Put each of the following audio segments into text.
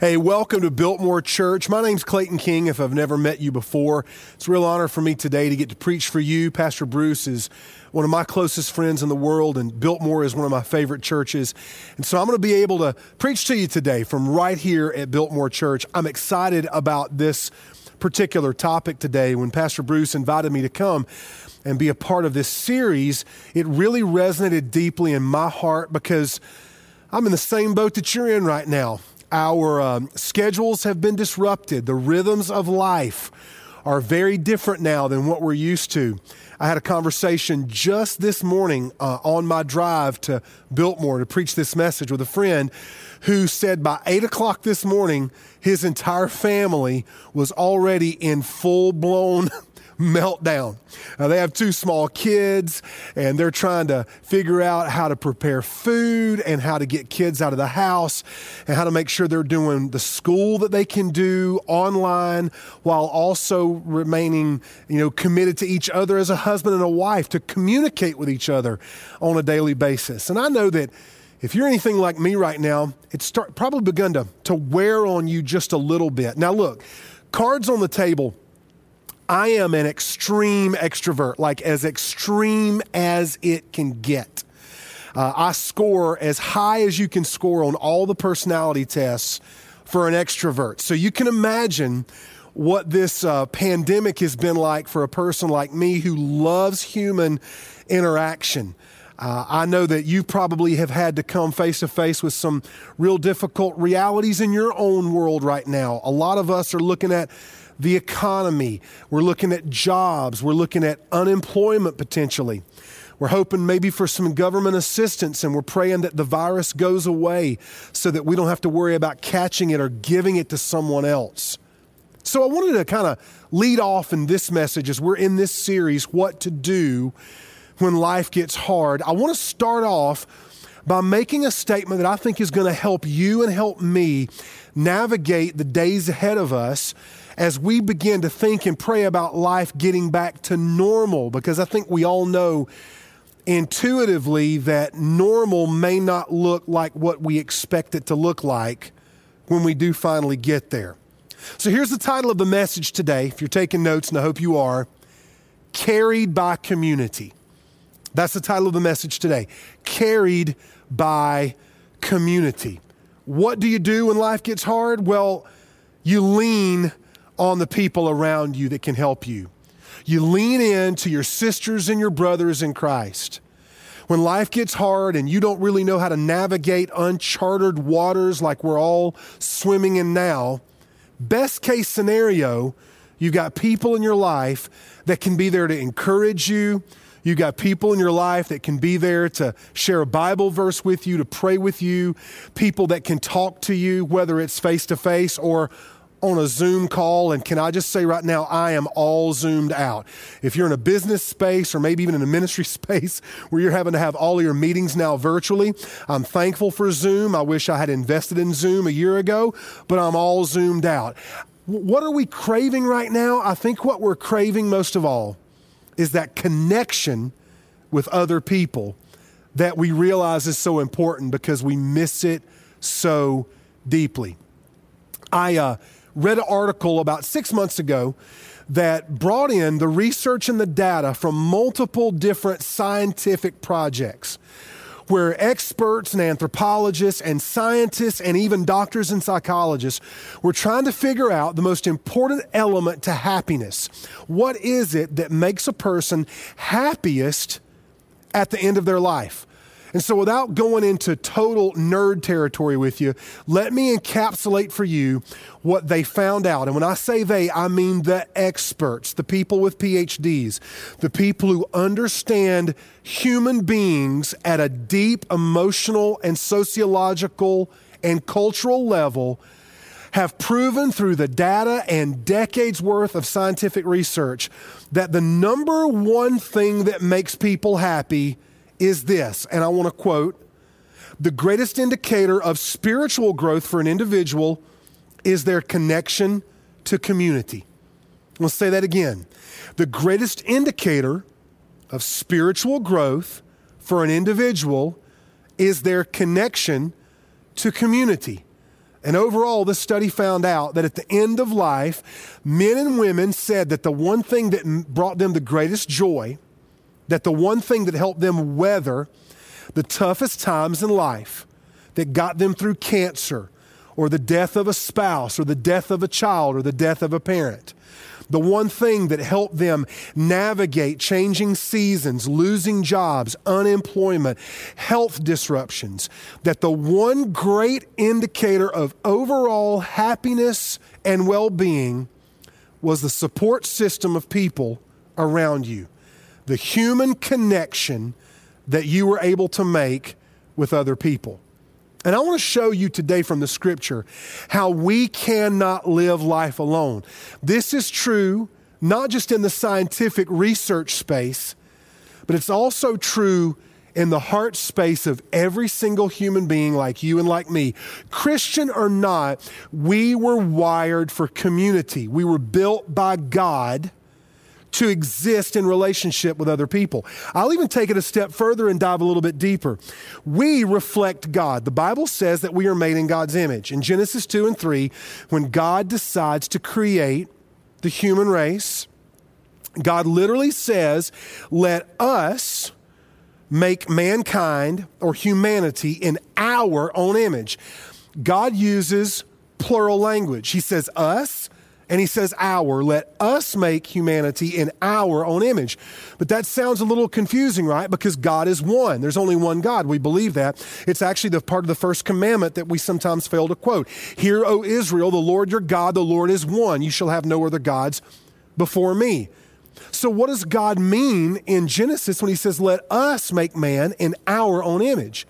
Hey, welcome to Biltmore Church. My name's Clayton King. If I've never met you before, it's a real honor for me today to get to preach for you. Pastor Bruce is one of my closest friends in the world, and Biltmore is one of my favorite churches. And so I'm going to be able to preach to you today from right here at Biltmore Church. I'm excited about this particular topic today. When Pastor Bruce invited me to come and be a part of this series, it really resonated deeply in my heart because I'm in the same boat that you're in right now. Our um, schedules have been disrupted. The rhythms of life are very different now than what we're used to. I had a conversation just this morning uh, on my drive to Biltmore to preach this message with a friend who said by 8 o'clock this morning, his entire family was already in full blown meltdown. Now, they have two small kids, and they're trying to figure out how to prepare food and how to get kids out of the house and how to make sure they're doing the school that they can do online while also remaining, you know, committed to each other as a husband and a wife to communicate with each other on a daily basis. And I know that if you're anything like me right now, it's start, probably begun to, to wear on you just a little bit. Now, look, cards on the table I am an extreme extrovert, like as extreme as it can get. Uh, I score as high as you can score on all the personality tests for an extrovert. So you can imagine what this uh, pandemic has been like for a person like me who loves human interaction. Uh, I know that you probably have had to come face to face with some real difficult realities in your own world right now. A lot of us are looking at the economy. We're looking at jobs. We're looking at unemployment potentially. We're hoping maybe for some government assistance, and we're praying that the virus goes away so that we don't have to worry about catching it or giving it to someone else. So, I wanted to kind of lead off in this message as we're in this series, What to Do When Life Gets Hard. I want to start off by making a statement that I think is going to help you and help me navigate the days ahead of us as we begin to think and pray about life getting back to normal, because I think we all know intuitively that normal may not look like what we expect it to look like when we do finally get there. So here's the title of the message today, if you're taking notes, and I hope you are Carried by Community. That's the title of the message today Carried by Community. What do you do when life gets hard? Well, you lean on the people around you that can help you. You lean in to your sisters and your brothers in Christ. When life gets hard and you don't really know how to navigate uncharted waters like we're all swimming in now, best case scenario, you've got people in your life that can be there to encourage you. You've got people in your life that can be there to share a Bible verse with you, to pray with you, people that can talk to you, whether it's face to face or on a Zoom call. And can I just say right now, I am all zoomed out. If you're in a business space or maybe even in a ministry space where you're having to have all your meetings now virtually, I'm thankful for Zoom. I wish I had invested in Zoom a year ago, but I'm all zoomed out. What are we craving right now? I think what we're craving most of all is that connection with other people that we realize is so important because we miss it so deeply. I, uh, read an article about six months ago that brought in the research and the data from multiple different scientific projects where experts and anthropologists and scientists and even doctors and psychologists were trying to figure out the most important element to happiness. What is it that makes a person happiest at the end of their life? And so, without going into total nerd territory with you, let me encapsulate for you what they found out. And when I say they, I mean the experts, the people with PhDs, the people who understand human beings at a deep emotional and sociological and cultural level have proven through the data and decades worth of scientific research that the number one thing that makes people happy is this, and I want to quote the greatest indicator of spiritual growth for an individual is their connection to community. Let's say that again. The greatest indicator of spiritual growth for an individual is their connection to community. And overall, this study found out that at the end of life, men and women said that the one thing that brought them the greatest joy, that the one thing that helped them weather the toughest times in life, that got them through cancer or the death of a spouse or the death of a child or the death of a parent, the one thing that helped them navigate changing seasons, losing jobs, unemployment, health disruptions, that the one great indicator of overall happiness and well being was the support system of people around you, the human connection that you were able to make with other people. And I want to show you today from the scripture how we cannot live life alone. This is true not just in the scientific research space, but it's also true in the heart space of every single human being like you and like me. Christian or not, we were wired for community. We were built by God to exist in relationship with other people. I'll even take it a step further and dive a little bit deeper. We reflect God. The Bible says that we are made in God's image. In Genesis 2 and 3, when God decides to create the human race, God literally says, Let us make mankind or humanity in our own image. God uses plural language. He says us and he says, Our, let us make humanity in our own image. But that sounds a little confusing, right? Because God is one. There's only one God. We believe that. It's actually the part of the first commandment that we sometimes fail to quote. Hear, O Israel, the Lord your God, the Lord is one. You shall have no other gods before me. So, what does God mean in Genesis when he says, Let us make man in our own image?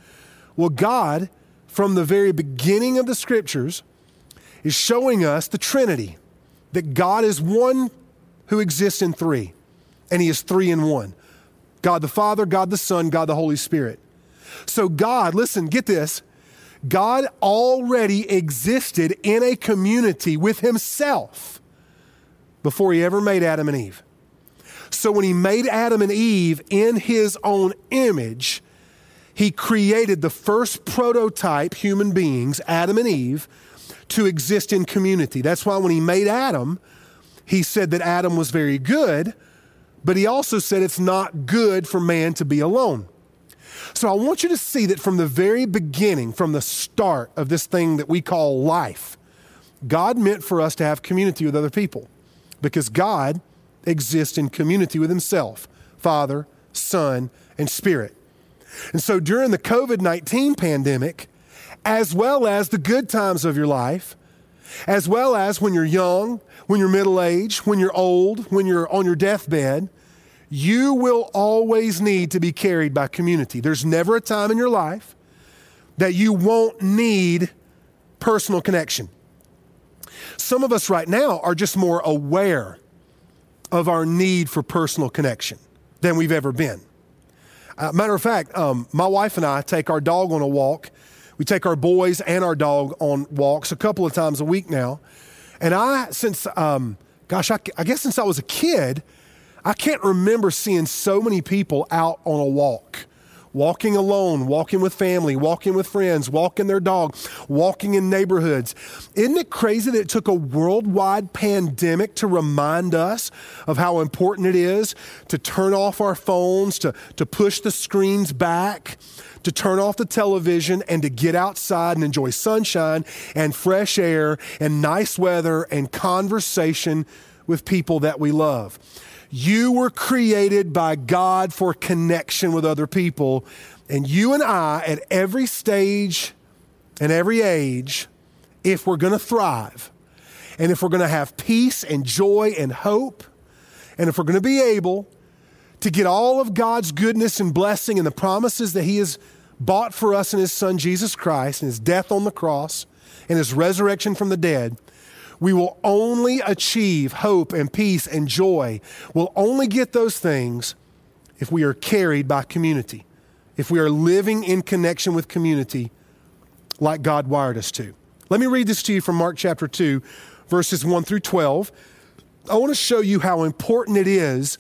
Well, God, from the very beginning of the scriptures, is showing us the Trinity that God is one who exists in three, and He is three in one God the Father, God the Son, God the Holy Spirit. So, God, listen, get this. God already existed in a community with Himself before He ever made Adam and Eve. So, when He made Adam and Eve in His own image, He created the first prototype human beings, Adam and Eve to exist in community. That's why when he made Adam, he said that Adam was very good, but he also said it's not good for man to be alone. So I want you to see that from the very beginning, from the start of this thing that we call life, God meant for us to have community with other people because God exists in community with himself Father, Son, and Spirit. And so during the COVID 19 pandemic, as well as the good times of your life, as well as when you're young, when you're middle aged, when you're old, when you're on your deathbed, you will always need to be carried by community. There's never a time in your life that you won't need personal connection. Some of us right now are just more aware of our need for personal connection than we've ever been. Uh, matter of fact, um, my wife and I take our dog on a walk we take our boys and our dog on walks a couple of times a week now. And I, since, um, gosh, I, I guess since I was a kid, I can't remember seeing so many people out on a walk walking alone, walking with family, walking with friends, walking their dog, walking in neighborhoods. Isn't it crazy that it took a worldwide pandemic to remind us of how important it is to turn off our phones, to, to push the screens back, to turn off the television and to get outside and enjoy sunshine and fresh air and nice weather and conversation with people that we love. You were created by God for connection with other people. And you and I, at every stage and every age, if we're going to thrive, and if we're going to have peace and joy and hope, and if we're going to be able to get all of God's goodness and blessing and the promises that He has bought for us in His Son Jesus Christ and His death on the cross and His resurrection from the dead, we will only achieve hope and peace and joy. We'll only get those things if we are carried by community, if we are living in connection with community like God wired us to. Let me read this to you from Mark chapter 2, verses 1 through 12. I want to show you how important it is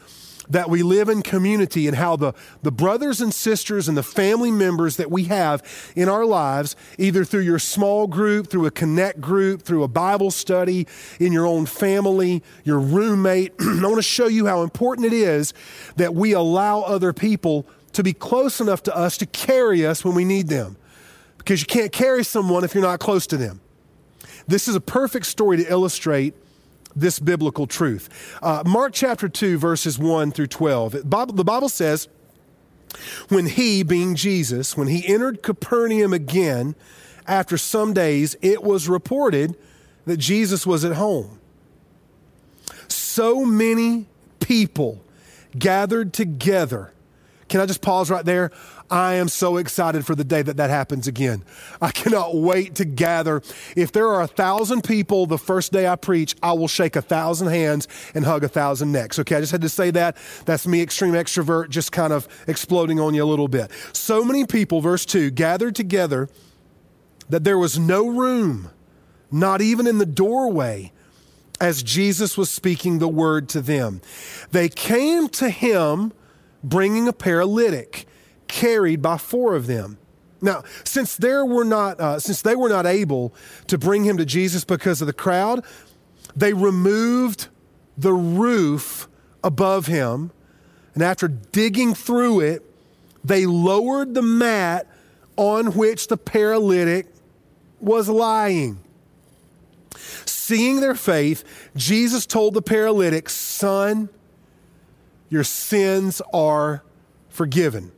that we live in community and how the, the brothers and sisters and the family members that we have in our lives, either through your small group, through a connect group, through a Bible study, in your own family, your roommate, I want to show you how important it is that we allow other people to be close enough to us to carry us when we need them. Because you can't carry someone if you're not close to them. This is a perfect story to illustrate this biblical truth. Uh, Mark chapter 2, verses 1 through 12. Bible, the Bible says, when he, being Jesus, when he entered Capernaum again, after some days, it was reported that Jesus was at home. So many people gathered together. Can I just pause right there? I am so excited for the day that that happens again. I cannot wait to gather. If there are a thousand people the first day I preach, I will shake a thousand hands and hug a thousand necks. Okay, I just had to say that. That's me, extreme extrovert, just kind of exploding on you a little bit. So many people, verse 2, gathered together that there was no room, not even in the doorway as Jesus was speaking the word to them. They came to him bringing a paralytic carried by four of them. Now, since there were not, uh, since they were not able to bring him to Jesus because of the crowd, they removed the roof above him, and after digging through it, they lowered the mat on which the paralytic was lying. Seeing their faith, Jesus told the paralytic, Son, your sins are forgiven.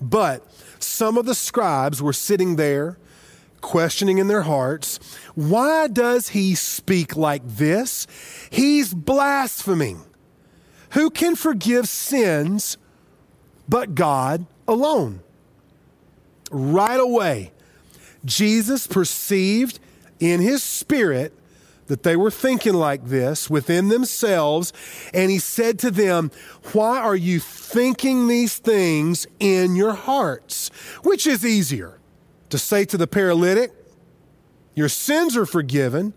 But some of the scribes were sitting there, questioning in their hearts, why does he speak like this? He's blaspheming. Who can forgive sins but God alone? Right away, Jesus perceived in his spirit that they were thinking like this within themselves. And he said to them, Why are you thinking these things in your hearts? Which is easier to say to the paralytic, Your sins are forgiven,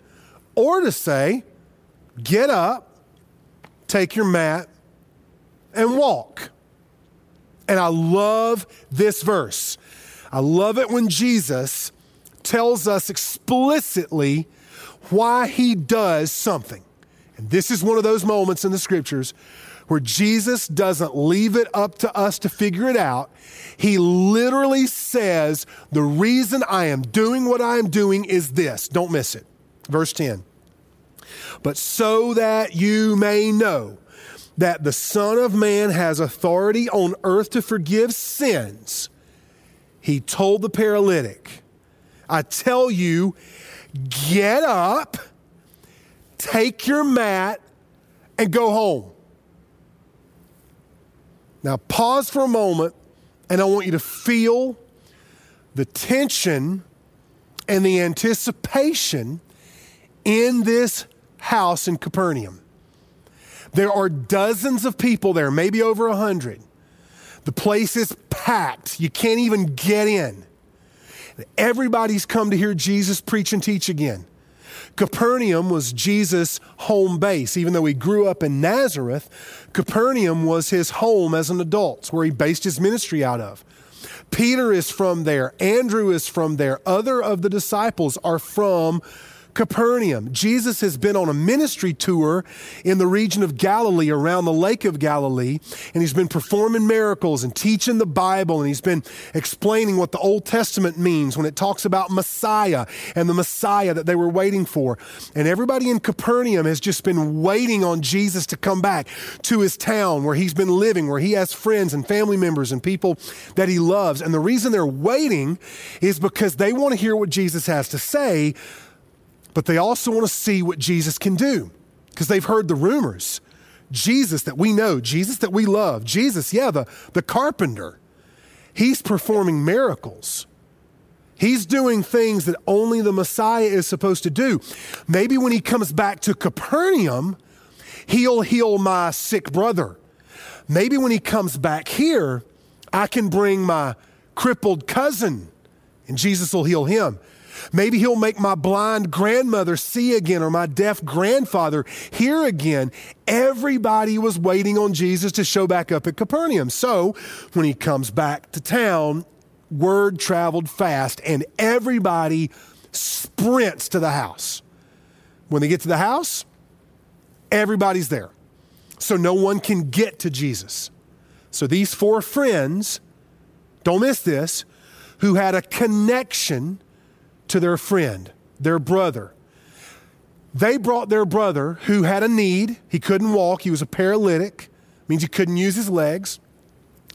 or to say, Get up, take your mat, and walk. And I love this verse. I love it when Jesus tells us explicitly why he does something. And this is one of those moments in the scriptures where Jesus doesn't leave it up to us to figure it out. He literally says, The reason I am doing what I am doing is this. Don't miss it. Verse 10. But so that you may know that the Son of Man has authority on earth to forgive sins, he told the paralytic, I tell you, get up, take your mat, and go home. Now, pause for a moment, and I want you to feel the tension and the anticipation in this house in Capernaum. There are dozens of people there, maybe over a hundred. The place is packed. You can't even get in. Everybody's come to hear Jesus preach and teach again. Capernaum was Jesus' home base. Even though he grew up in Nazareth, Capernaum was his home as an adult, where he based his ministry out of. Peter is from there, Andrew is from there, other of the disciples are from Capernaum. Jesus has been on a ministry tour in the region of Galilee, around the Lake of Galilee, and he's been performing miracles and teaching the Bible, and he's been explaining what the Old Testament means when it talks about Messiah and the Messiah that they were waiting for. And everybody in Capernaum has just been waiting on Jesus to come back to his town where he's been living, where he has friends and family members and people that he loves. And the reason they're waiting is because they want to hear what Jesus has to say but they also want to see what Jesus can do because they've heard the rumors. Jesus that we know, Jesus that we love, Jesus, yeah, the, the carpenter, he's performing miracles. He's doing things that only the Messiah is supposed to do. Maybe when he comes back to Capernaum, he'll heal my sick brother. Maybe when he comes back here, I can bring my crippled cousin and Jesus will heal him. Maybe he'll make my blind grandmother see again or my deaf grandfather hear again. Everybody was waiting on Jesus to show back up at Capernaum. So when he comes back to town, word traveled fast and everybody sprints to the house. When they get to the house, everybody's there. So no one can get to Jesus. So these four friends, don't miss this, who had a connection to their friend, their brother. They brought their brother who had a need. He couldn't walk, he was a paralytic, means he couldn't use his legs.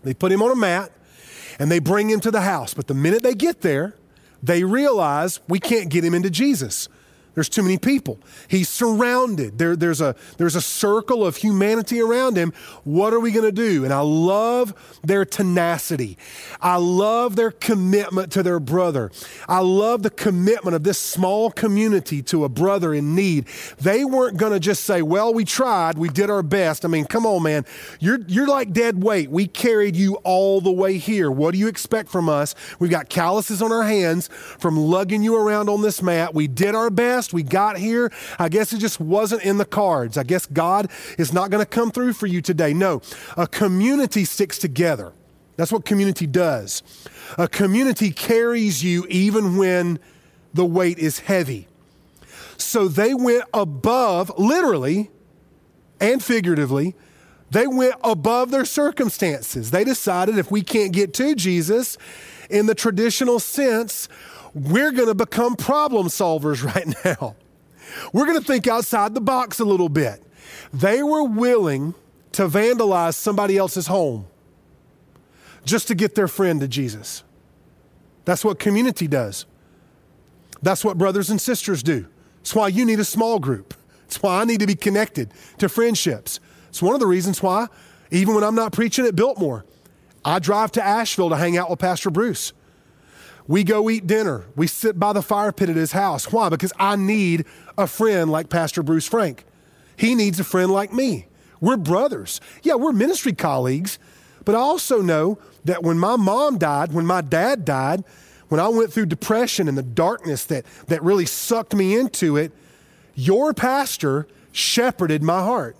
They put him on a mat and they bring him to the house. But the minute they get there, they realize we can't get him into Jesus. There's too many people. He's surrounded. There, there's, a, there's a circle of humanity around him. What are we going to do? And I love their tenacity. I love their commitment to their brother. I love the commitment of this small community to a brother in need. They weren't going to just say, well, we tried, we did our best. I mean, come on, man. You're, you're like dead weight. We carried you all the way here. What do you expect from us? We've got calluses on our hands from lugging you around on this mat. We did our best we got here. I guess it just wasn't in the cards. I guess God is not going to come through for you today. No, a community sticks together. That's what community does. A community carries you even when the weight is heavy. So they went above, literally and figuratively, they went above their circumstances. They decided if we can't get to Jesus in the traditional sense, we're going to become problem solvers right now. We're going to think outside the box a little bit. They were willing to vandalize somebody else's home just to get their friend to Jesus. That's what community does. That's what brothers and sisters do. It's why you need a small group. It's why I need to be connected to friendships. It's one of the reasons why, even when I'm not preaching at Biltmore, I drive to Asheville to hang out with Pastor Bruce. We go eat dinner. We sit by the fire pit at his house. Why? Because I need a friend like Pastor Bruce Frank. He needs a friend like me. We're brothers. Yeah, we're ministry colleagues, but I also know that when my mom died, when my dad died, when I went through depression and the darkness that, that really sucked me into it, your pastor shepherded my heart.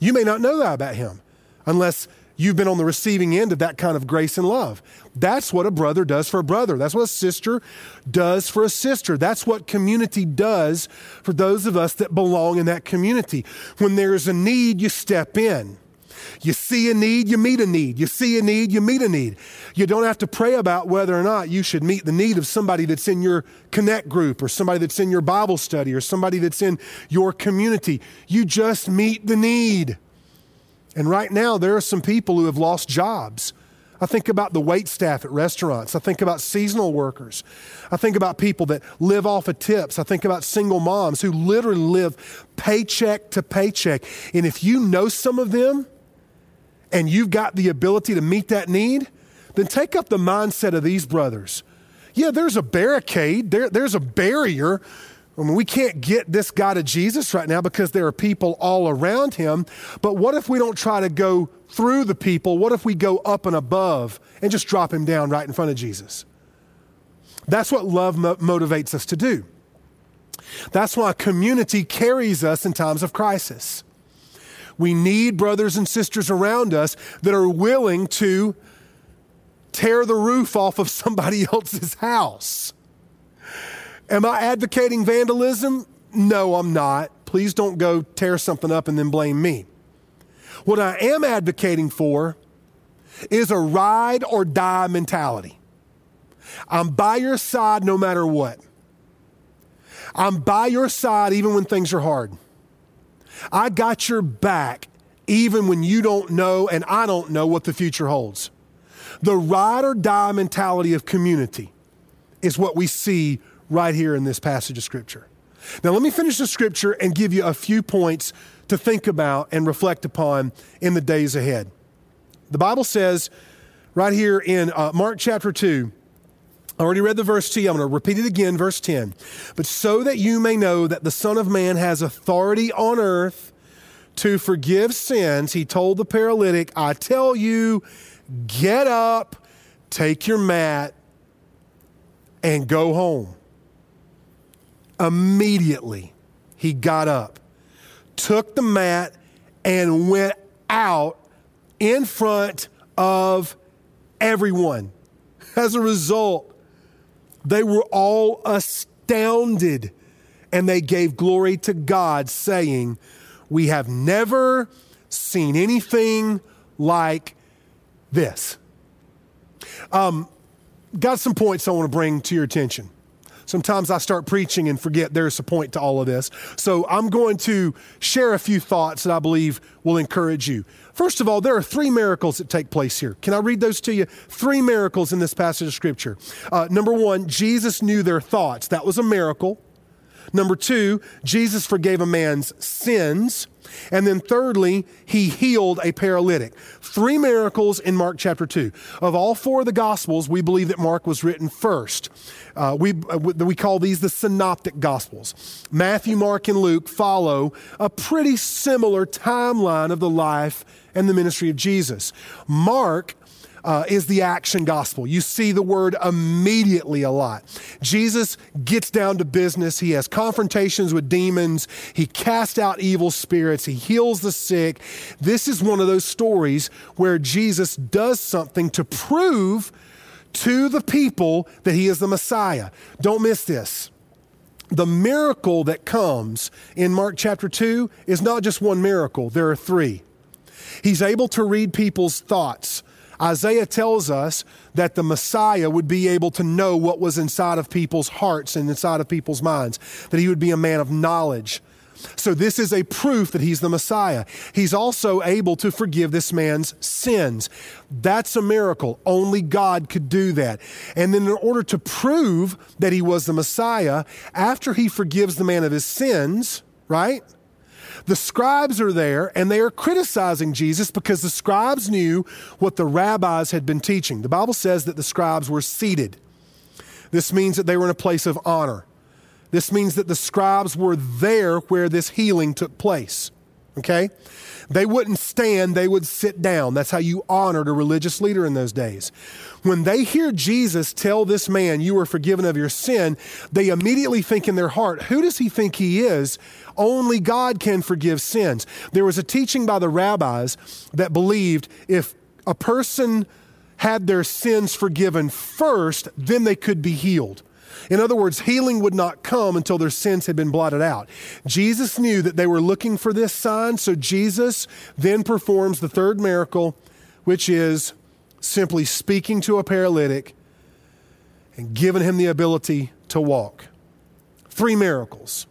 You may not know that about him unless you've been on the receiving end of that kind of grace and love. That's what a brother does for a brother. That's what a sister does for a sister. That's what community does for those of us that belong in that community. When there's a need, you step in. You see a need, you meet a need. You see a need, you meet a need. You don't have to pray about whether or not you should meet the need of somebody that's in your connect group or somebody that's in your Bible study or somebody that's in your community. You just meet the need. And right now, there are some people who have lost jobs. I think about the wait staff at restaurants. I think about seasonal workers. I think about people that live off of tips. I think about single moms who literally live paycheck to paycheck. And if you know some of them and you've got the ability to meet that need, then take up the mindset of these brothers. Yeah, there's a barricade, there, there's a barrier I mean, we can't get this guy to Jesus right now because there are people all around him. But what if we don't try to go through the people? What if we go up and above and just drop him down right in front of Jesus? That's what love mo- motivates us to do. That's why community carries us in times of crisis. We need brothers and sisters around us that are willing to tear the roof off of somebody else's house Am I advocating vandalism? No, I'm not. Please don't go tear something up and then blame me. What I am advocating for is a ride or die mentality. I'm by your side no matter what. I'm by your side even when things are hard. I got your back even when you don't know and I don't know what the future holds. The ride or die mentality of community is what we see right here in this passage of Scripture. Now, let me finish the Scripture and give you a few points to think about and reflect upon in the days ahead. The Bible says right here in uh, Mark chapter 2, I already read the verse to you. I'm going to repeat it again, verse 10. But so that you may know that the Son of Man has authority on earth to forgive sins, he told the paralytic, I tell you, get up, take your mat, and go home. Immediately, he got up, took the mat, and went out in front of everyone. As a result, they were all astounded and they gave glory to God, saying, We have never seen anything like this. Um, got some points I want to bring to your attention. Sometimes I start preaching and forget there's a point to all of this. So I'm going to share a few thoughts that I believe will encourage you. First of all, there are three miracles that take place here. Can I read those to you? Three miracles in this passage of Scripture. Uh, number one, Jesus knew their thoughts. That was a miracle. Number two, Jesus forgave a man's sins. And then thirdly, he healed a paralytic. Three miracles in Mark chapter 2. Of all four of the Gospels, we believe that Mark was written first. Uh, we, uh, we call these the synoptic Gospels. Matthew, Mark, and Luke follow a pretty similar timeline of the life and the ministry of Jesus. Mark uh, is the action gospel. You see the word immediately a lot. Jesus gets down to business. He has confrontations with demons. He casts out evil spirits. He heals the sick. This is one of those stories where Jesus does something to prove to the people that he is the Messiah. Don't miss this. The miracle that comes in Mark chapter 2 is not just one miracle, there are three. He's able to read people's thoughts. Isaiah tells us that the Messiah would be able to know what was inside of people's hearts and inside of people's minds, that he would be a man of knowledge. So, this is a proof that he's the Messiah. He's also able to forgive this man's sins. That's a miracle. Only God could do that. And then, in order to prove that he was the Messiah, after he forgives the man of his sins, right? The scribes are there and they are criticizing Jesus because the scribes knew what the rabbis had been teaching. The Bible says that the scribes were seated. This means that they were in a place of honor. This means that the scribes were there where this healing took place. Okay? They wouldn't stand, they would sit down. That's how you honored a religious leader in those days. When they hear Jesus tell this man, You are forgiven of your sin, they immediately think in their heart, Who does he think he is? Only God can forgive sins. There was a teaching by the rabbis that believed if a person had their sins forgiven first, then they could be healed. In other words, healing would not come until their sins had been blotted out. Jesus knew that they were looking for this sign, so Jesus then performs the third miracle, which is simply speaking to a paralytic and giving him the ability to walk. Three miracles.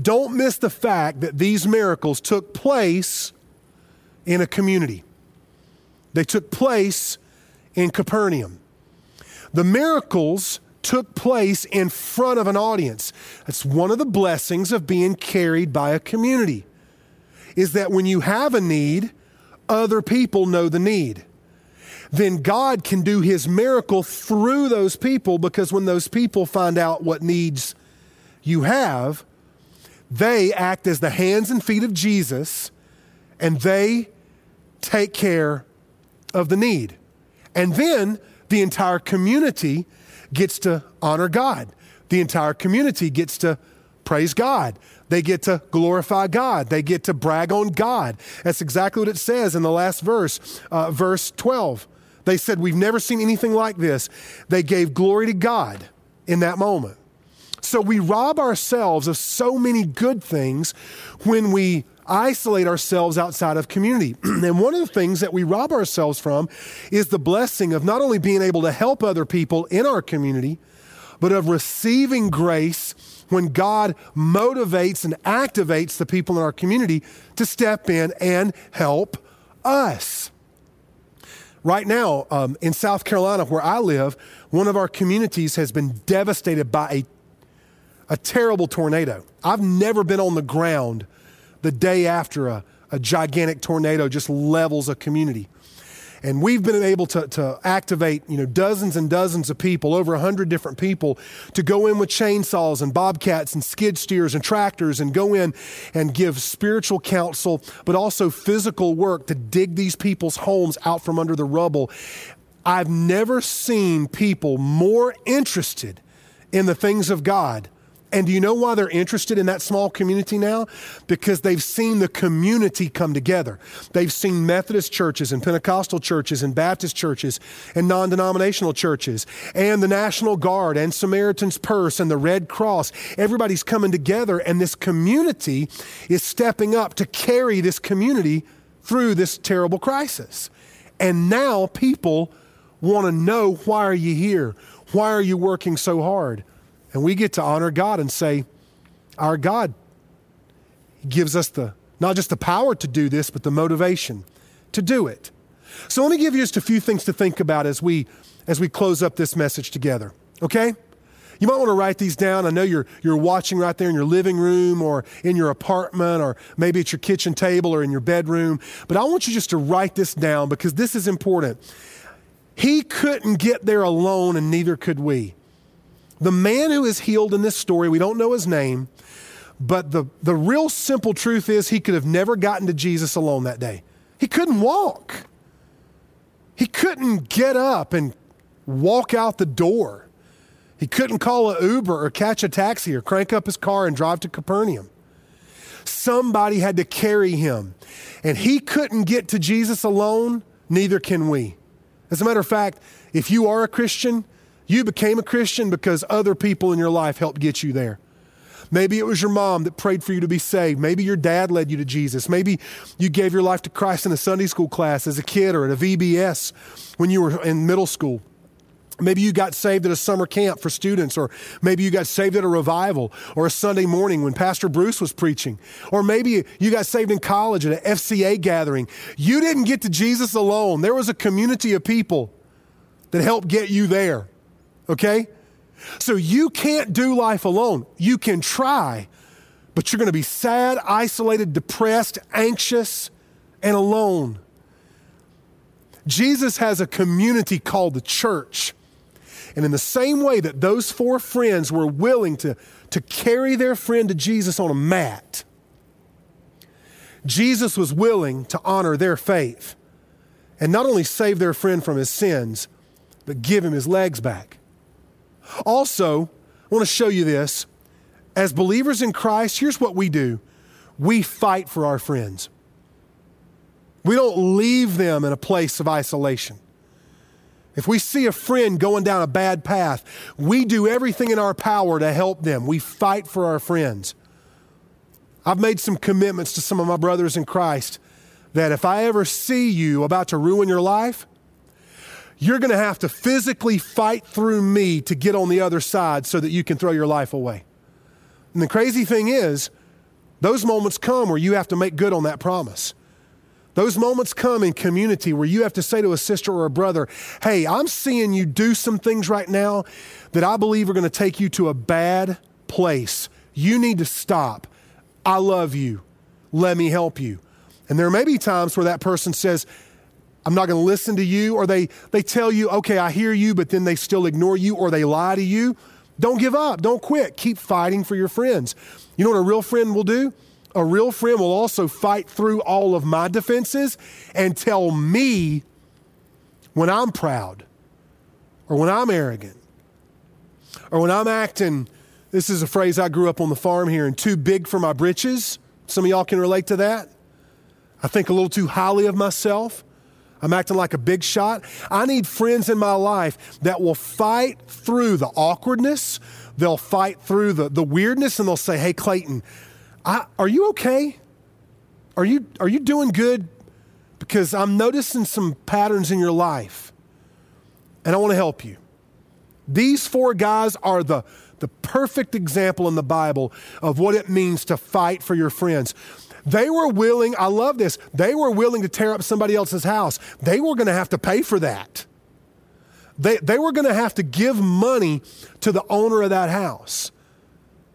Don't miss the fact that these miracles took place in a community. They took place in Capernaum. The miracles took place in front of an audience. That's one of the blessings of being carried by a community. Is that when you have a need, other people know the need. Then God can do his miracle through those people because when those people find out what needs you have, they act as the hands and feet of Jesus and they take care of the need. And then the entire community gets to honor God. The entire community gets to praise God. They get to glorify God. They get to brag on God. That's exactly what it says in the last verse, uh, verse 12. They said, We've never seen anything like this. They gave glory to God in that moment. So we rob ourselves of so many good things when we isolate ourselves outside of community. and one of the things that we rob ourselves from is the blessing of not only being able to help other people in our community, but of receiving grace when God motivates and activates the people in our community to step in and help us. Right now, um, in South Carolina, where I live, one of our communities has been devastated by a, a terrible tornado. I've never been on the ground the day after a, a gigantic tornado just levels a community. And we've been able to, to activate, you know, dozens and dozens of people, over a hundred different people, to go in with chainsaws and bobcats and skid steers and tractors and go in and give spiritual counsel, but also physical work to dig these people's homes out from under the rubble. I've never seen people more interested in the things of God And do you know why they're interested in that small community now? Because they've seen the community come together. They've seen Methodist churches and Pentecostal churches and Baptist churches and non denominational churches and the National Guard and Samaritan's Purse and the Red Cross. Everybody's coming together, and this community is stepping up to carry this community through this terrible crisis. And now people want to know why are you here? Why are you working so hard? And we get to honor God and say, Our God gives us the not just the power to do this, but the motivation to do it. So let me give you just a few things to think about as we as we close up this message together. Okay? You might want to write these down. I know you're, you're watching right there in your living room or in your apartment or maybe at your kitchen table or in your bedroom. But I want you just to write this down because this is important. He couldn't get there alone, and neither could we. The man who is healed in this story, we don't know his name, but the, the real simple truth is he could have never gotten to Jesus alone that day. He couldn't walk, he couldn't get up and walk out the door. He couldn't call an Uber or catch a taxi or crank up his car and drive to Capernaum. Somebody had to carry him. And he couldn't get to Jesus alone, neither can we. As a matter of fact, if you are a Christian, you became a Christian because other people in your life helped get you there. Maybe it was your mom that prayed for you to be saved. Maybe your dad led you to Jesus. Maybe you gave your life to Christ in a Sunday school class as a kid or at a VBS when you were in middle school. Maybe you got saved at a summer camp for students, or maybe you got saved at a revival or a Sunday morning when Pastor Bruce was preaching, or maybe you got saved in college at an FCA gathering. You didn't get to Jesus alone. There was a community of people that helped get you there, okay? So you can't do life alone. You can try, but you're going to be sad, isolated, depressed, anxious, and alone. Jesus has a community called the church and in the same way that those four friends were willing to, to carry their friend to Jesus on a mat, Jesus was willing to honor their faith and not only save their friend from his sins, but give him his legs back. Also, I want to show you this. As believers in Christ, here's what we do we fight for our friends. We don't leave them in a place of isolation. If we see a friend going down a bad path, we do everything in our power to help them. We fight for our friends. I've made some commitments to some of my brothers in Christ that if I ever see you about to ruin your life, you're going to have to physically fight through me to get on the other side so that you can throw your life away. And the crazy thing is, those moments come where you have to make good on that promise. Those moments come in community where you have to say to a sister or a brother, Hey, I'm seeing you do some things right now that I believe are going to take you to a bad place. You need to stop. I love you. Let me help you. And there may be times where that person says, I'm not going to listen to you, or they, they tell you, okay, I hear you, but then they still ignore you, or they lie to you. Don't give up. Don't quit. Keep fighting for your friends. You know what a real friend will do? a real friend will also fight through all of my defenses and tell me when I'm proud or when I'm arrogant or when I'm acting. This is a phrase I grew up on the farm here and too big for my britches. Some of y'all can relate to that. I think a little too highly of myself. I'm acting like a big shot. I need friends in my life that will fight through the awkwardness. They'll fight through the, the weirdness and they'll say, Hey, Clayton, I, are you okay? Are you, are you doing good? Because I'm noticing some patterns in your life, and I want to help you. These four guys are the, the perfect example in the Bible of what it means to fight for your friends. They were willing, I love this, they were willing to tear up somebody else's house. They were going to have to pay for that. They, they were going to have to give money to the owner of that house.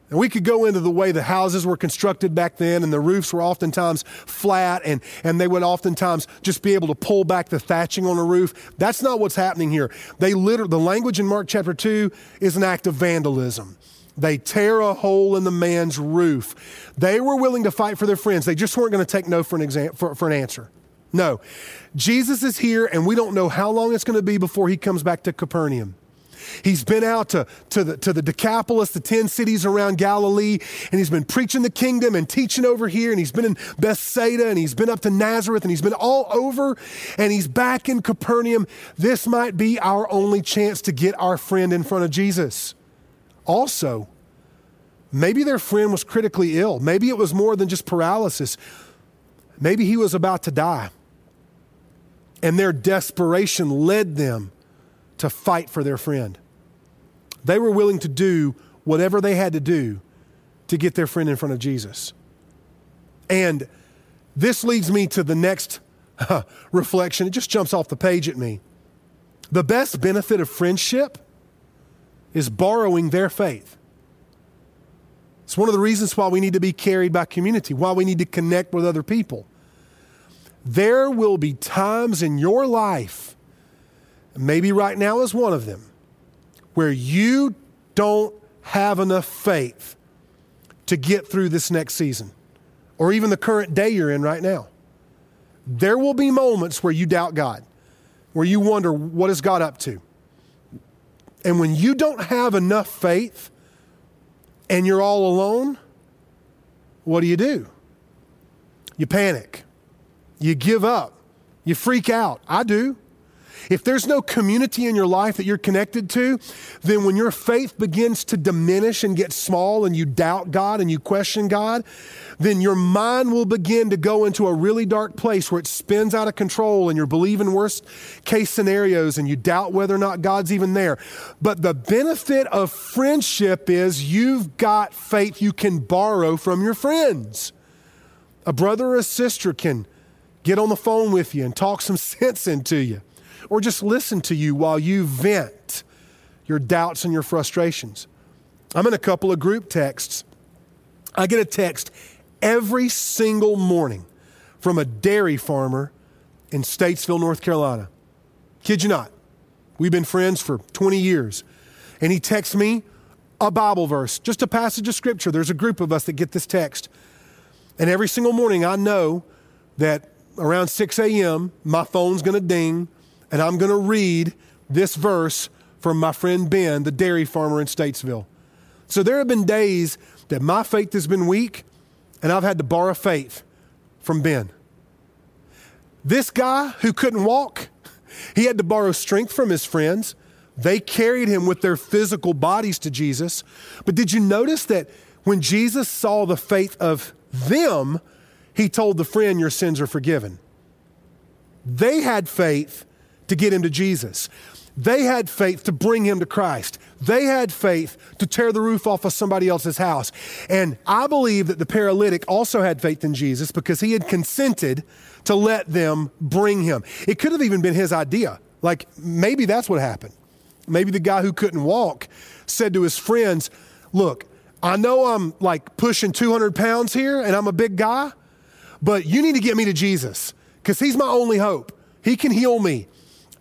And we could go into the way the houses were constructed back then, and the roofs were oftentimes flat, and, and they would oftentimes just be able to pull back the thatching on a roof. That's not what's happening here. They literally, the language in Mark chapter 2 is an act of vandalism. They tear a hole in the man's roof. They were willing to fight for their friends. They just weren't going to take no for an, exam, for, for an answer. No. Jesus is here, and we don't know how long it's going to be before he comes back to Capernaum. He's been out to, to, the, to the Decapolis, the 10 cities around Galilee, and he's been preaching the kingdom and teaching over here. And he's been in Bethsaida and he's been up to Nazareth and he's been all over and he's back in Capernaum. This might be our only chance to get our friend in front of Jesus. Also, maybe their friend was critically ill. Maybe it was more than just paralysis. Maybe he was about to die. And their desperation led them to fight for their friend. They were willing to do whatever they had to do to get their friend in front of Jesus. And this leads me to the next reflection. It just jumps off the page at me. The best benefit of friendship is borrowing their faith. It's one of the reasons why we need to be carried by community, why we need to connect with other people. There will be times in your life, maybe right now is one of them, where you don't have enough faith to get through this next season or even the current day you're in right now. There will be moments where you doubt God, where you wonder, what is God up to? And when you don't have enough faith and you're all alone, what do you do? You panic. You give up. You freak out. I do. If there's no community in your life that you're connected to, then when your faith begins to diminish and get small and you doubt God and you question God, then your mind will begin to go into a really dark place where it spins out of control and you're believing worst case scenarios and you doubt whether or not God's even there. But the benefit of friendship is you've got faith you can borrow from your friends. A brother or a sister can get on the phone with you and talk some sense into you, or just listen to you while you vent your doubts and your frustrations. I'm in a couple of group texts. I get a text every single morning from a dairy farmer in Statesville, North Carolina. Kid you not. We've been friends for 20 years. And he texts me a Bible verse, just a passage of scripture. There's a group of us that get this text. And every single morning I know that around 6 a.m., my phone's going to ding, and I'm going to read this verse from my friend Ben, the dairy farmer in Statesville. So there have been days that my faith has been weak, and I've had to borrow faith from Ben. This guy who couldn't walk, he had to borrow strength from his friends. They carried him with their physical bodies to Jesus. But did you notice that when Jesus saw the faith of them, he told the friend, Your sins are forgiven. They had faith to get him to Jesus. They had faith to bring him to Christ. They had faith to tear the roof off of somebody else's house. And I believe that the paralytic also had faith in Jesus because he had consented to let them bring him. It could have even been his idea. Like maybe that's what happened. Maybe the guy who couldn't walk said to his friends, Look, I know I'm like pushing 200 pounds here and I'm a big guy, but you need to get me to Jesus because he's my only hope. He can heal me.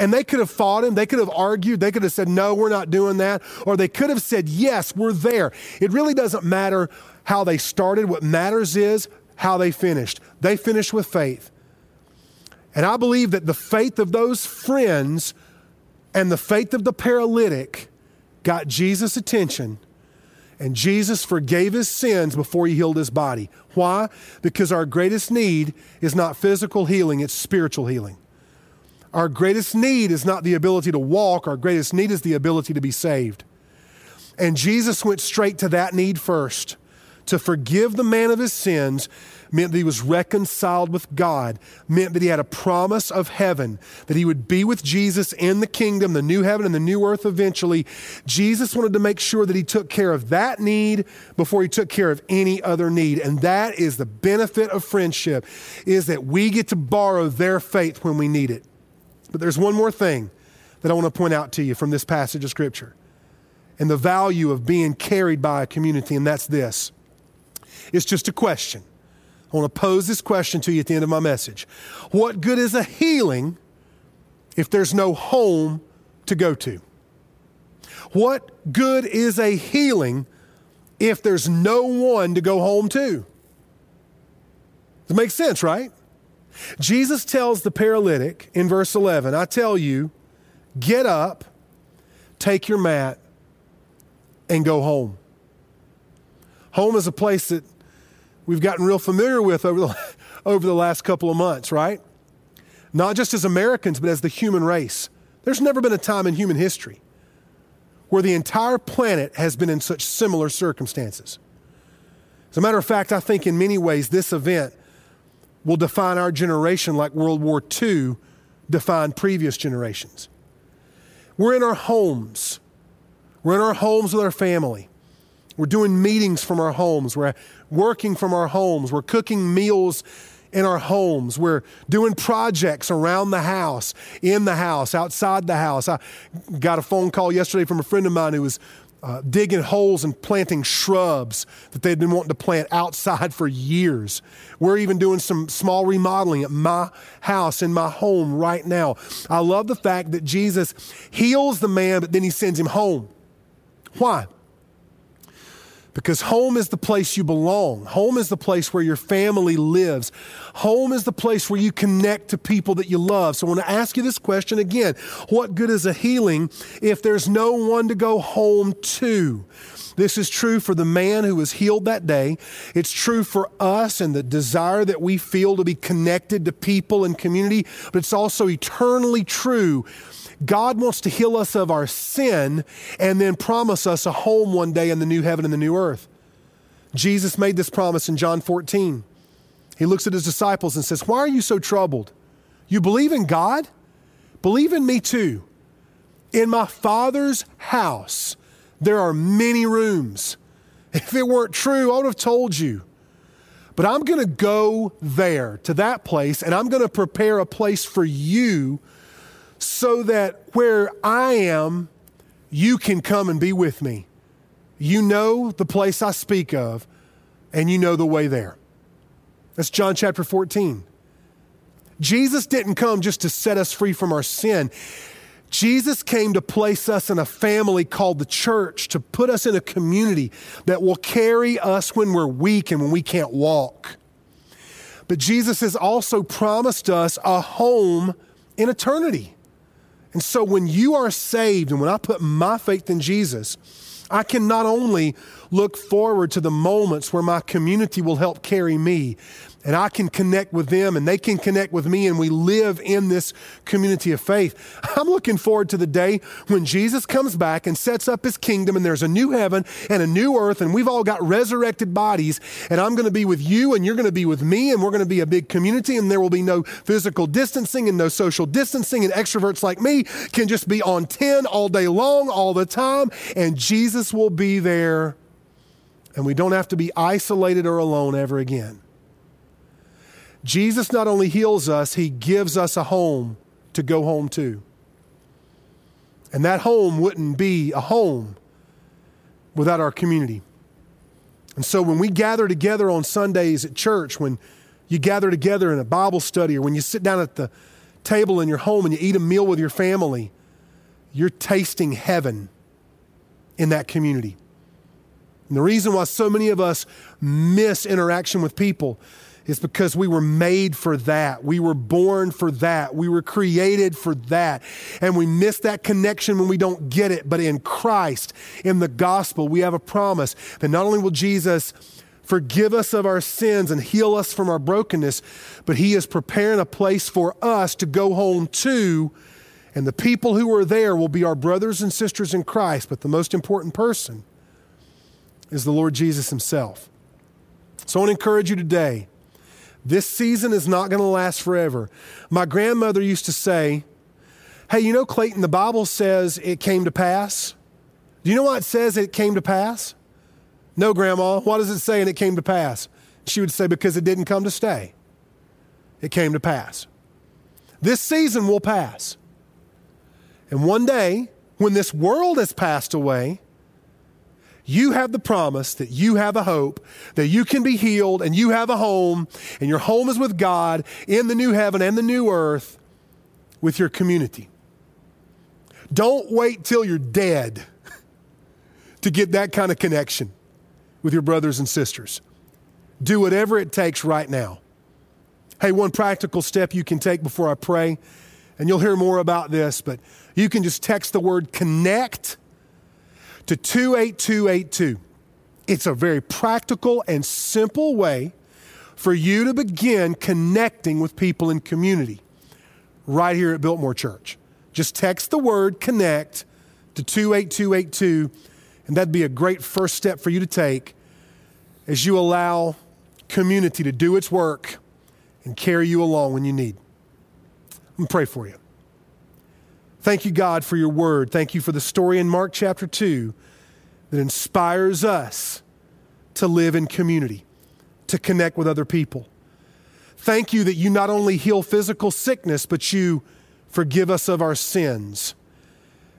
And they could have fought him. They could have argued. They could have said, no, we're not doing that. Or they could have said, yes, we're there. It really doesn't matter how they started. What matters is how they finished. They finished with faith. And I believe that the faith of those friends and the faith of the paralytic got Jesus' attention and Jesus forgave his sins before he healed his body. Why? Because our greatest need is not physical healing, it's spiritual healing. Our greatest need is not the ability to walk, our greatest need is the ability to be saved. And Jesus went straight to that need first to forgive the man of his sins meant that he was reconciled with God, meant that he had a promise of heaven, that he would be with Jesus in the kingdom, the new heaven and the new earth eventually. Jesus wanted to make sure that he took care of that need before he took care of any other need. And that is the benefit of friendship is that we get to borrow their faith when we need it. But there's one more thing that I want to point out to you from this passage of scripture and the value of being carried by a community, and that's this. It's just a question. I want to pose this question to you at the end of my message. What good is a healing if there's no home to go to? What good is a healing if there's no one to go home to? It makes sense, right? Jesus tells the paralytic in verse 11, I tell you, get up, take your mat, and go home. Home is a place that we've gotten real familiar with over the, over the last couple of months, right? Not just as Americans, but as the human race. There's never been a time in human history where the entire planet has been in such similar circumstances. As a matter of fact, I think in many ways this event will define our generation like World War II defined previous generations. We're in our homes. We're in our homes with our family. We're doing meetings from our homes. We're working from our homes. We're cooking meals in our homes. We're doing projects around the house, in the house, outside the house. I got a phone call yesterday from a friend of mine who was uh, digging holes and planting shrubs that they'd been wanting to plant outside for years. We're even doing some small remodeling at my house, in my home right now. I love the fact that Jesus heals the man, but then he sends him home. Why? Because home is the place you belong. Home is the place where your family lives. Home is the place where you connect to people that you love. So I want to ask you this question again What good is a healing if there's no one to go home to? This is true for the man who was healed that day. It's true for us and the desire that we feel to be connected to people and community, but it's also eternally true God wants to heal us of our sin and then promise us a home one day in the new heaven and the new earth. Jesus made this promise in John 14. He looks at his disciples and says, Why are you so troubled? You believe in God? Believe in me too. In my Father's house, there are many rooms. If it weren't true, I would have told you. But I'm going to go there to that place and I'm going to prepare a place for you so that where I am, you can come and be with me. You know the place I speak of, and you know the way there. That's John chapter 14. Jesus didn't come just to set us free from our sin. Jesus came to place us in a family called the church, to put us in a community that will carry us when we're weak and when we can't walk. But Jesus has also promised us a home in eternity. And so when you are saved and when I put my faith in Jesus, I can not only look forward to the moments where my community will help carry me, and I can connect with them and they can connect with me and we live in this community of faith. I'm looking forward to the day when Jesus comes back and sets up his kingdom and there's a new heaven and a new earth and we've all got resurrected bodies and I'm going to be with you and you're going to be with me and we're going to be a big community and there will be no physical distancing and no social distancing and extroverts like me can just be on 10 all day long all the time and Jesus will be there and we don't have to be isolated or alone ever again. Jesus not only heals us, he gives us a home to go home to. And that home wouldn't be a home without our community. And so when we gather together on Sundays at church, when you gather together in a Bible study, or when you sit down at the table in your home and you eat a meal with your family, you're tasting heaven in that community. And the reason why so many of us miss interaction with people is because we were made for that. We were born for that. We were created for that. And we miss that connection when we don't get it. But in Christ, in the gospel, we have a promise that not only will Jesus forgive us of our sins and heal us from our brokenness, but He is preparing a place for us to go home to. And the people who are there will be our brothers and sisters in Christ. But the most important person is the Lord Jesus Himself. So I want to encourage you today this season is not going to last forever. My grandmother used to say, Hey, you know, Clayton, the Bible says it came to pass. Do you know why it says it came to pass? No, Grandma. Why does it say and it came to pass? She would say, Because it didn't come to stay. It came to pass. This season will pass. And one day, when this world has passed away, you have the promise that you have a hope, that you can be healed, and you have a home, and your home is with God in the new heaven and the new earth with your community. Don't wait till you're dead to get that kind of connection with your brothers and sisters. Do whatever it takes right now. Hey, one practical step you can take before I pray and you'll hear more about this, but you can just text the word connect to 28282. It's a very practical and simple way for you to begin connecting with people in community right here at Biltmore Church. Just text the word connect to 28282, and that'd be a great first step for you to take as you allow community to do its work and carry you along when you need. I'm pray for you. Thank you, God, for your word. Thank you for the story in Mark chapter 2 that inspires us to live in community, to connect with other people. Thank you that you not only heal physical sickness, but you forgive us of our sins.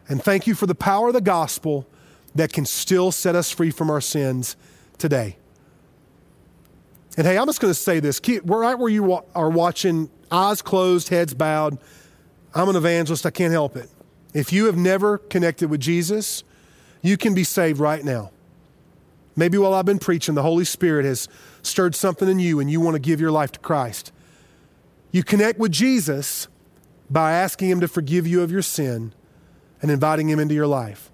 And thank you for the power of the gospel that can still set us free from our sins today. And hey, I'm just going to say this. Keep, right where you are watching, eyes closed, heads bowed. I'm an evangelist. I can't help it. If you have never connected with Jesus, you can be saved right now. Maybe while I've been preaching, the Holy Spirit has stirred something in you and you want to give your life to Christ. You connect with Jesus by asking Him to forgive you of your sin and inviting Him into your life.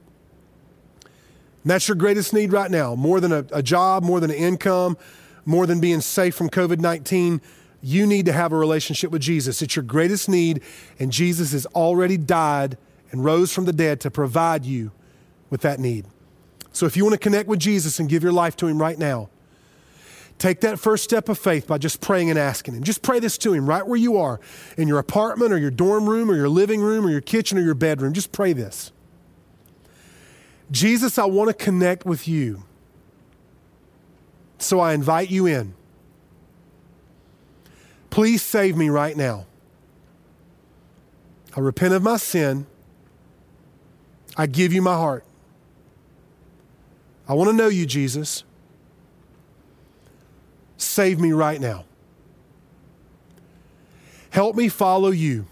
And that's your greatest need right now more than a, a job, more than an income, more than being safe from COVID 19. You need to have a relationship with Jesus. It's your greatest need, and Jesus has already died and rose from the dead to provide you with that need. So if you want to connect with Jesus and give your life to Him right now, take that first step of faith by just praying and asking Him. Just pray this to Him right where you are in your apartment or your dorm room or your living room or your kitchen or your bedroom. Just pray this Jesus, I want to connect with you. So I invite you in. Please save me right now. I repent of my sin. I give you my heart. I want to know you, Jesus. Save me right now. Help me follow you.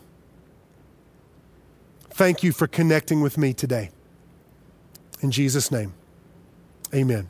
Thank you for connecting with me today. In Jesus' name, amen.